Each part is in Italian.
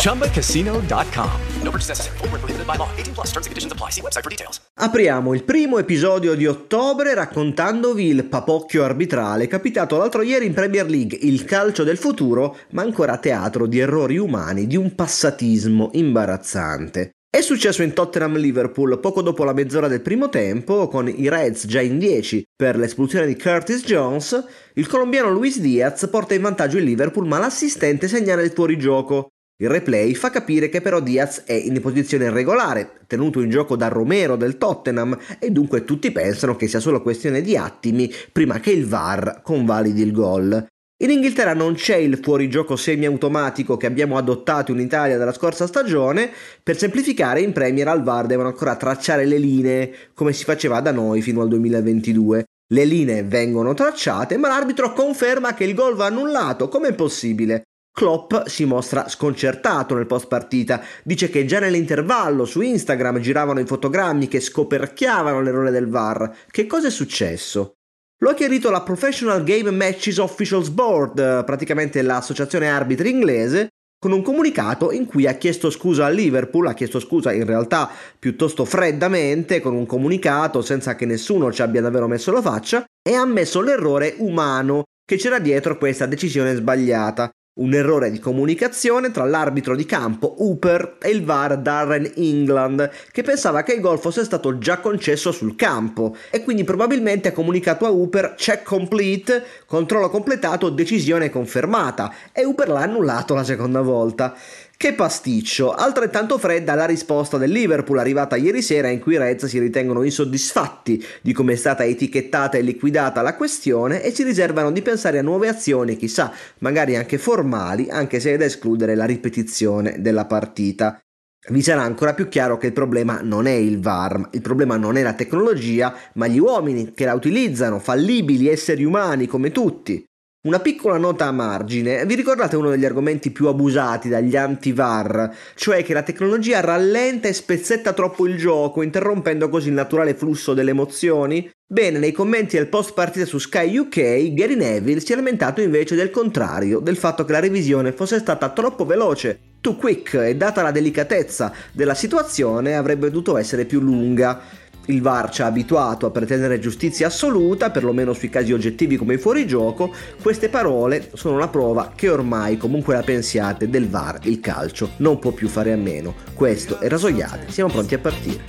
ChumbaCasino.com. No purchase necessary. Full prohibited by law. 18 plus terms and conditions apply. See website for details. Apriamo il primo episodio di ottobre raccontandovi il papocchio arbitrale capitato l'altro ieri in Premier League, il calcio del futuro, ma ancora teatro di errori umani, di un passatismo imbarazzante. È successo in Tottenham-Liverpool poco dopo la mezz'ora del primo tempo, con i Reds già in 10 per l'espulsione di Curtis Jones, il colombiano Luis Diaz porta in vantaggio il Liverpool ma l'assistente segnala il fuorigioco. Il replay fa capire che però Diaz è in posizione irregolare, tenuto in gioco da Romero del Tottenham e dunque tutti pensano che sia solo questione di attimi prima che il VAR convalidi il gol. In Inghilterra non c'è il fuorigioco semiautomatico che abbiamo adottato in Italia dalla scorsa stagione, per semplificare in Premier al VAR devono ancora tracciare le linee come si faceva da noi fino al 2022. Le linee vengono tracciate ma l'arbitro conferma che il gol va annullato, com'è possibile? Klopp si mostra sconcertato nel post partita, dice che già nell'intervallo su Instagram giravano i fotogrammi che scoperchiavano l'errore del VAR. Che cosa è successo? Lo ha chiarito la Professional Game Matches Officials Board, praticamente l'associazione arbitri inglese, con un comunicato in cui ha chiesto scusa al Liverpool, ha chiesto scusa in realtà piuttosto freddamente, con un comunicato senza che nessuno ci abbia davvero messo la faccia, e ha ammesso l'errore umano che c'era dietro questa decisione sbagliata. Un errore di comunicazione tra l'arbitro di campo Hooper e il VAR Darren England, che pensava che il gol fosse stato già concesso sul campo e quindi probabilmente ha comunicato a Hooper check complete, controllo completato, decisione confermata e Hooper l'ha annullato la seconda volta. Che pasticcio! Altrettanto fredda la risposta del Liverpool arrivata ieri sera in cui i Reds si ritengono insoddisfatti di come è stata etichettata e liquidata la questione e si riservano di pensare a nuove azioni, chissà, magari anche formali, anche se è da escludere la ripetizione della partita. Vi sarà ancora più chiaro che il problema non è il VAR, il problema non è la tecnologia, ma gli uomini che la utilizzano, fallibili esseri umani come tutti. Una piccola nota a margine, vi ricordate uno degli argomenti più abusati dagli anti-VAR, cioè che la tecnologia rallenta e spezzetta troppo il gioco, interrompendo così il naturale flusso delle emozioni? Bene, nei commenti del post partita su Sky UK, Gary Neville si è lamentato invece del contrario, del fatto che la revisione fosse stata troppo veloce, too quick e data la delicatezza della situazione avrebbe dovuto essere più lunga. Il VAR ci ha abituato a pretendere giustizia assoluta, perlomeno sui casi oggettivi come i fuorigioco. Queste parole sono la prova che ormai, comunque la pensiate, del VAR il calcio non può più fare a meno. Questo è Rasoiate, siamo pronti a partire.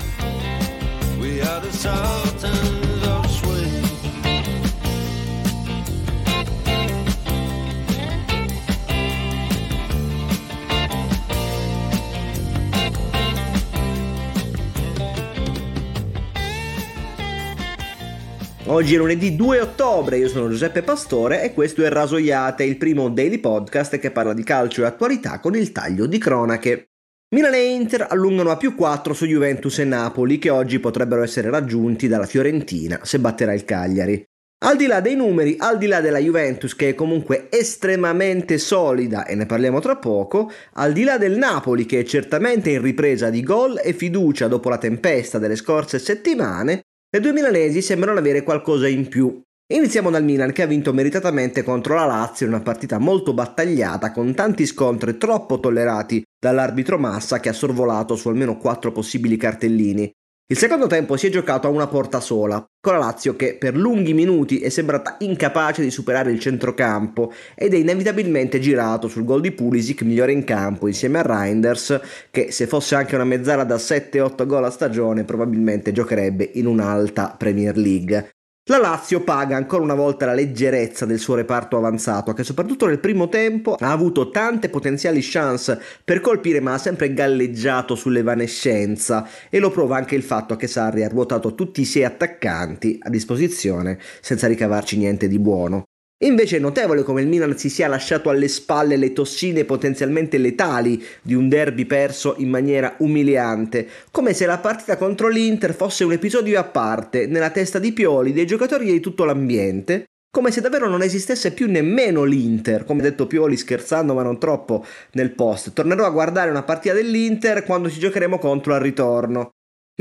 Oggi è lunedì 2 ottobre, io sono Giuseppe Pastore e questo è Rasoiate, il primo daily podcast che parla di calcio e attualità con il taglio di cronache. Milan e Inter allungano a più 4 su Juventus e Napoli che oggi potrebbero essere raggiunti dalla Fiorentina se batterà il Cagliari. Al di là dei numeri, al di là della Juventus che è comunque estremamente solida e ne parliamo tra poco, al di là del Napoli che è certamente in ripresa di gol e fiducia dopo la tempesta delle scorse settimane, le due milanesi sembrano avere qualcosa in più. Iniziamo dal Milan che ha vinto meritatamente contro la Lazio in una partita molto battagliata con tanti scontri troppo tollerati dall'arbitro Massa che ha sorvolato su almeno quattro possibili cartellini. Il secondo tempo si è giocato a una porta sola, con la Lazio che per lunghi minuti è sembrata incapace di superare il centrocampo ed è inevitabilmente girato sul gol di Pulisic migliore in campo insieme a Reinders che se fosse anche una mezzala da 7-8 gol a stagione probabilmente giocherebbe in un'alta Premier League. La Lazio paga ancora una volta la leggerezza del suo reparto avanzato, che soprattutto nel primo tempo ha avuto tante potenziali chance per colpire, ma ha sempre galleggiato sull'evanescenza. E lo prova anche il fatto che Sarri ha ruotato tutti i sei attaccanti a disposizione senza ricavarci niente di buono. Invece è notevole come il Milan si sia lasciato alle spalle le tossine potenzialmente letali di un derby perso in maniera umiliante, come se la partita contro l'Inter fosse un episodio a parte nella testa di Pioli, dei giocatori e di tutto l'ambiente, come se davvero non esistesse più nemmeno l'Inter, come ha detto Pioli scherzando ma non troppo nel post. Tornerò a guardare una partita dell'Inter quando ci giocheremo contro al ritorno.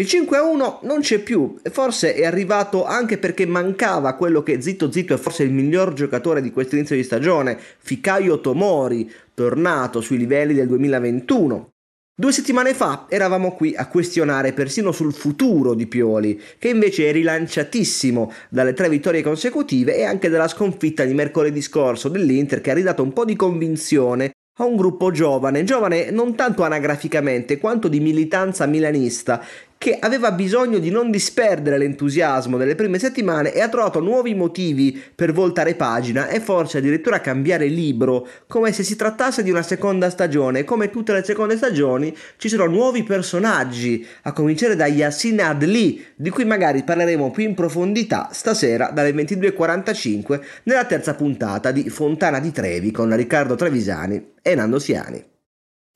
Il 5-1 non c'è più forse è arrivato anche perché mancava quello che zitto zitto è forse il miglior giocatore di questo inizio di stagione, Fikayo Tomori, tornato sui livelli del 2021. Due settimane fa eravamo qui a questionare persino sul futuro di Pioli, che invece è rilanciatissimo dalle tre vittorie consecutive e anche dalla sconfitta di mercoledì scorso dell'Inter che ha ridato un po' di convinzione a un gruppo giovane, giovane non tanto anagraficamente quanto di militanza milanista, che aveva bisogno di non disperdere l'entusiasmo delle prime settimane e ha trovato nuovi motivi per voltare pagina e forse addirittura cambiare libro, come se si trattasse di una seconda stagione. Come tutte le seconde stagioni ci sono nuovi personaggi, a cominciare da Yassin Adli, di cui magari parleremo più in profondità stasera dalle 22.45 nella terza puntata di Fontana di Trevi con Riccardo Trevisani e Nando Siani.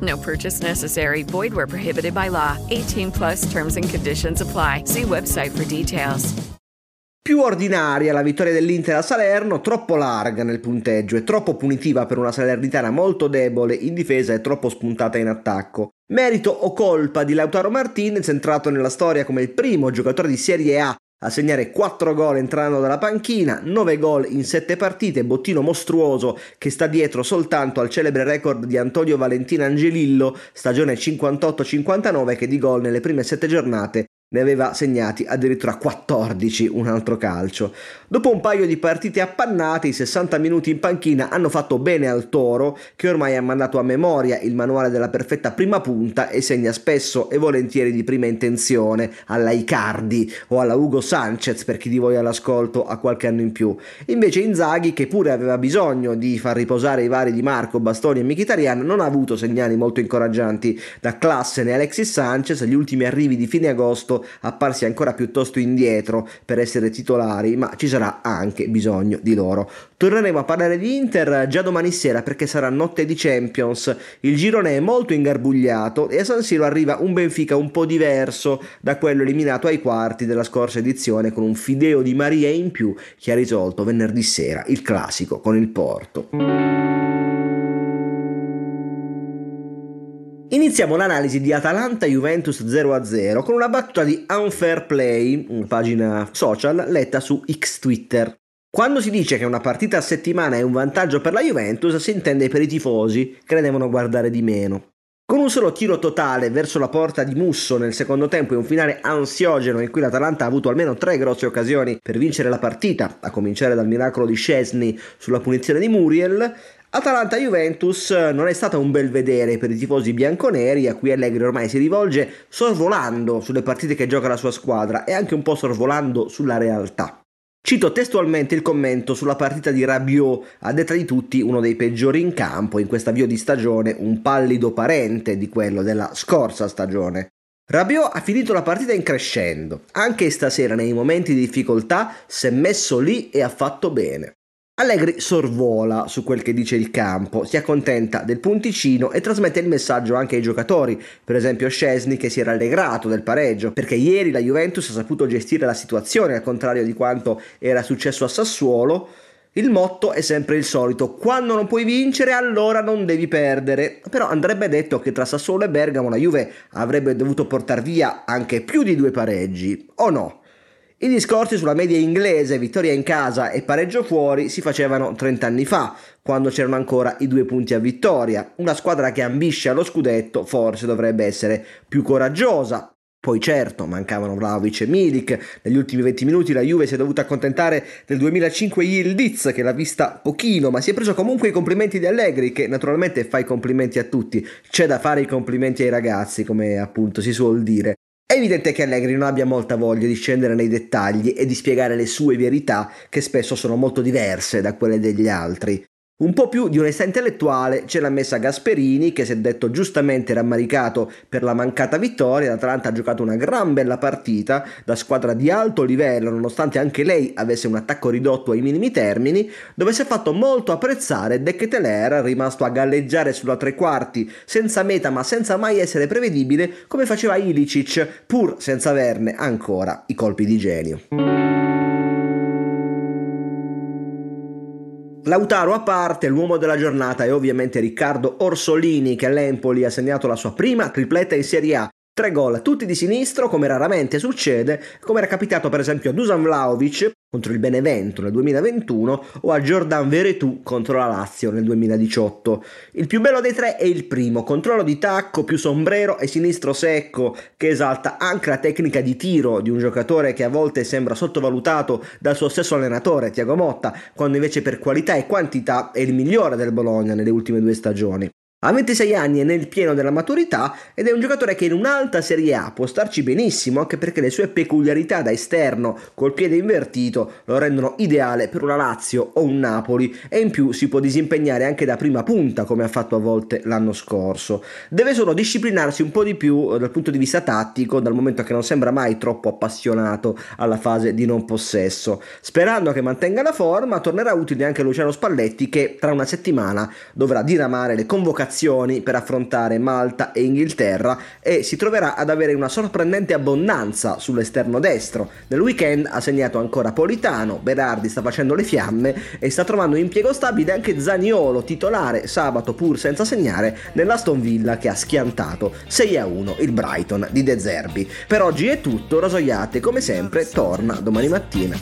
No purchase necessary. Void where prohibited by law. 18 plus terms and conditions apply. See website for details. Più ordinaria la vittoria dell'Inter a Salerno, troppo larga nel punteggio e troppo punitiva per una Salernitana molto debole in difesa e troppo spuntata in attacco. Merito o colpa di Lautaro Martinez, entrato nella storia come il primo giocatore di Serie A a segnare 4 gol entrando dalla panchina, 9 gol in 7 partite, bottino mostruoso che sta dietro soltanto al celebre record di Antonio Valentina Angelillo, stagione 58-59 che di gol nelle prime 7 giornate ne aveva segnati addirittura 14 un altro calcio. Dopo un paio di partite appannate, i 60 minuti in panchina hanno fatto bene al Toro, che ormai ha mandato a memoria il manuale della perfetta prima punta e segna spesso e volentieri di prima intenzione, alla Icardi o alla Ugo Sanchez per chi di voi ha qualche anno in più. Invece Inzaghi, che pure aveva bisogno di far riposare i vari di Marco, Bastoni e Mkhitaryan, non ha avuto segnali molto incoraggianti da Classe né Alexis Sanchez, gli ultimi arrivi di fine agosto apparsi ancora piuttosto indietro per essere titolari, ma ci sarà anche bisogno di loro. Torneremo a parlare di Inter già domani sera perché sarà notte di Champions. Il girone è molto ingarbugliato e a San Siro arriva un Benfica un po' diverso da quello eliminato ai quarti della scorsa edizione con un fideo di Maria in più che ha risolto venerdì sera il classico con il Porto. Iniziamo l'analisi di Atalanta-Juventus 0-0 con una battuta di Unfair Play, pagina social letta su X Twitter. Quando si dice che una partita a settimana è un vantaggio per la Juventus, si intende per i tifosi che ne devono guardare di meno. Con un solo tiro totale verso la porta di Musso nel secondo tempo e un finale ansiogeno in cui l'Atalanta ha avuto almeno tre grosse occasioni per vincere la partita, a cominciare dal miracolo di Scesni sulla punizione di Muriel, Atalanta-Juventus non è stata un bel vedere per i tifosi bianconeri a cui Allegri ormai si rivolge sorvolando sulle partite che gioca la sua squadra e anche un po' sorvolando sulla realtà. Cito testualmente il commento sulla partita di Rabiot, a detta di tutti uno dei peggiori in campo in questa avvio di stagione, un pallido parente di quello della scorsa stagione. Rabiot ha finito la partita in crescendo, anche stasera nei momenti di difficoltà si è messo lì e ha fatto bene. Allegri sorvola su quel che dice il campo, si accontenta del punticino e trasmette il messaggio anche ai giocatori, per esempio Scesni che si era allegrato del pareggio, perché ieri la Juventus ha saputo gestire la situazione al contrario di quanto era successo a Sassuolo. Il motto è sempre il solito, quando non puoi vincere allora non devi perdere, però andrebbe detto che tra Sassuolo e Bergamo la Juve avrebbe dovuto portare via anche più di due pareggi, o no? I discorsi sulla media inglese, vittoria in casa e pareggio fuori si facevano 30 anni fa, quando c'erano ancora i due punti a vittoria. Una squadra che ambisce allo scudetto forse dovrebbe essere più coraggiosa. Poi certo, mancavano Vlaovic e Milik, negli ultimi 20 minuti la Juve si è dovuta accontentare del 2005 Yildiz che l'ha vista pochino, ma si è preso comunque i complimenti di Allegri che naturalmente fa i complimenti a tutti, c'è da fare i complimenti ai ragazzi come appunto si suol dire. È evidente che Allegri non abbia molta voglia di scendere nei dettagli e di spiegare le sue verità che spesso sono molto diverse da quelle degli altri. Un po' più di onestà intellettuale ce l'ha messa Gasperini, che si è detto giustamente rammaricato per la mancata vittoria. L'Atalanta ha giocato una gran bella partita, da squadra di alto livello, nonostante anche lei avesse un attacco ridotto ai minimi termini, dove si è fatto molto apprezzare De Keteler, rimasto a galleggiare sulla tre quarti, senza meta ma senza mai essere prevedibile, come faceva Ilicic, pur senza averne ancora i colpi di genio. Lautaro a parte, l'uomo della giornata è ovviamente Riccardo Orsolini che all'Empoli ha segnato la sua prima tripletta in Serie A. Tre gol, tutti di sinistro, come raramente succede, come era capitato per esempio a Dusan Vlaovic contro il Benevento nel 2021 o a Jordan Veretù contro la Lazio nel 2018. Il più bello dei tre è il primo, controllo di tacco più sombrero e sinistro secco, che esalta anche la tecnica di tiro di un giocatore che a volte sembra sottovalutato dal suo stesso allenatore, Tiago Motta, quando invece per qualità e quantità è il migliore del Bologna nelle ultime due stagioni. Ha 26 anni e nel pieno della maturità ed è un giocatore che in un'alta Serie A può starci benissimo anche perché le sue peculiarità da esterno col piede invertito lo rendono ideale per una Lazio o un Napoli e in più si può disimpegnare anche da prima punta come ha fatto a volte l'anno scorso. Deve solo disciplinarsi un po' di più eh, dal punto di vista tattico dal momento che non sembra mai troppo appassionato alla fase di non possesso. Sperando che mantenga la forma tornerà utile anche Luciano Spalletti che tra una settimana dovrà diramare le convocazioni preparazioni per affrontare Malta e Inghilterra e si troverà ad avere una sorprendente abbondanza sull'esterno destro. Nel weekend ha segnato ancora Politano, Berardi sta facendo le fiamme e sta trovando impiego stabile anche Zaniolo, titolare sabato pur senza segnare nell'Aston Villa che ha schiantato 6 a 1 il Brighton di De Zerbi. Per oggi è tutto, Rosoiate come sempre torna domani mattina.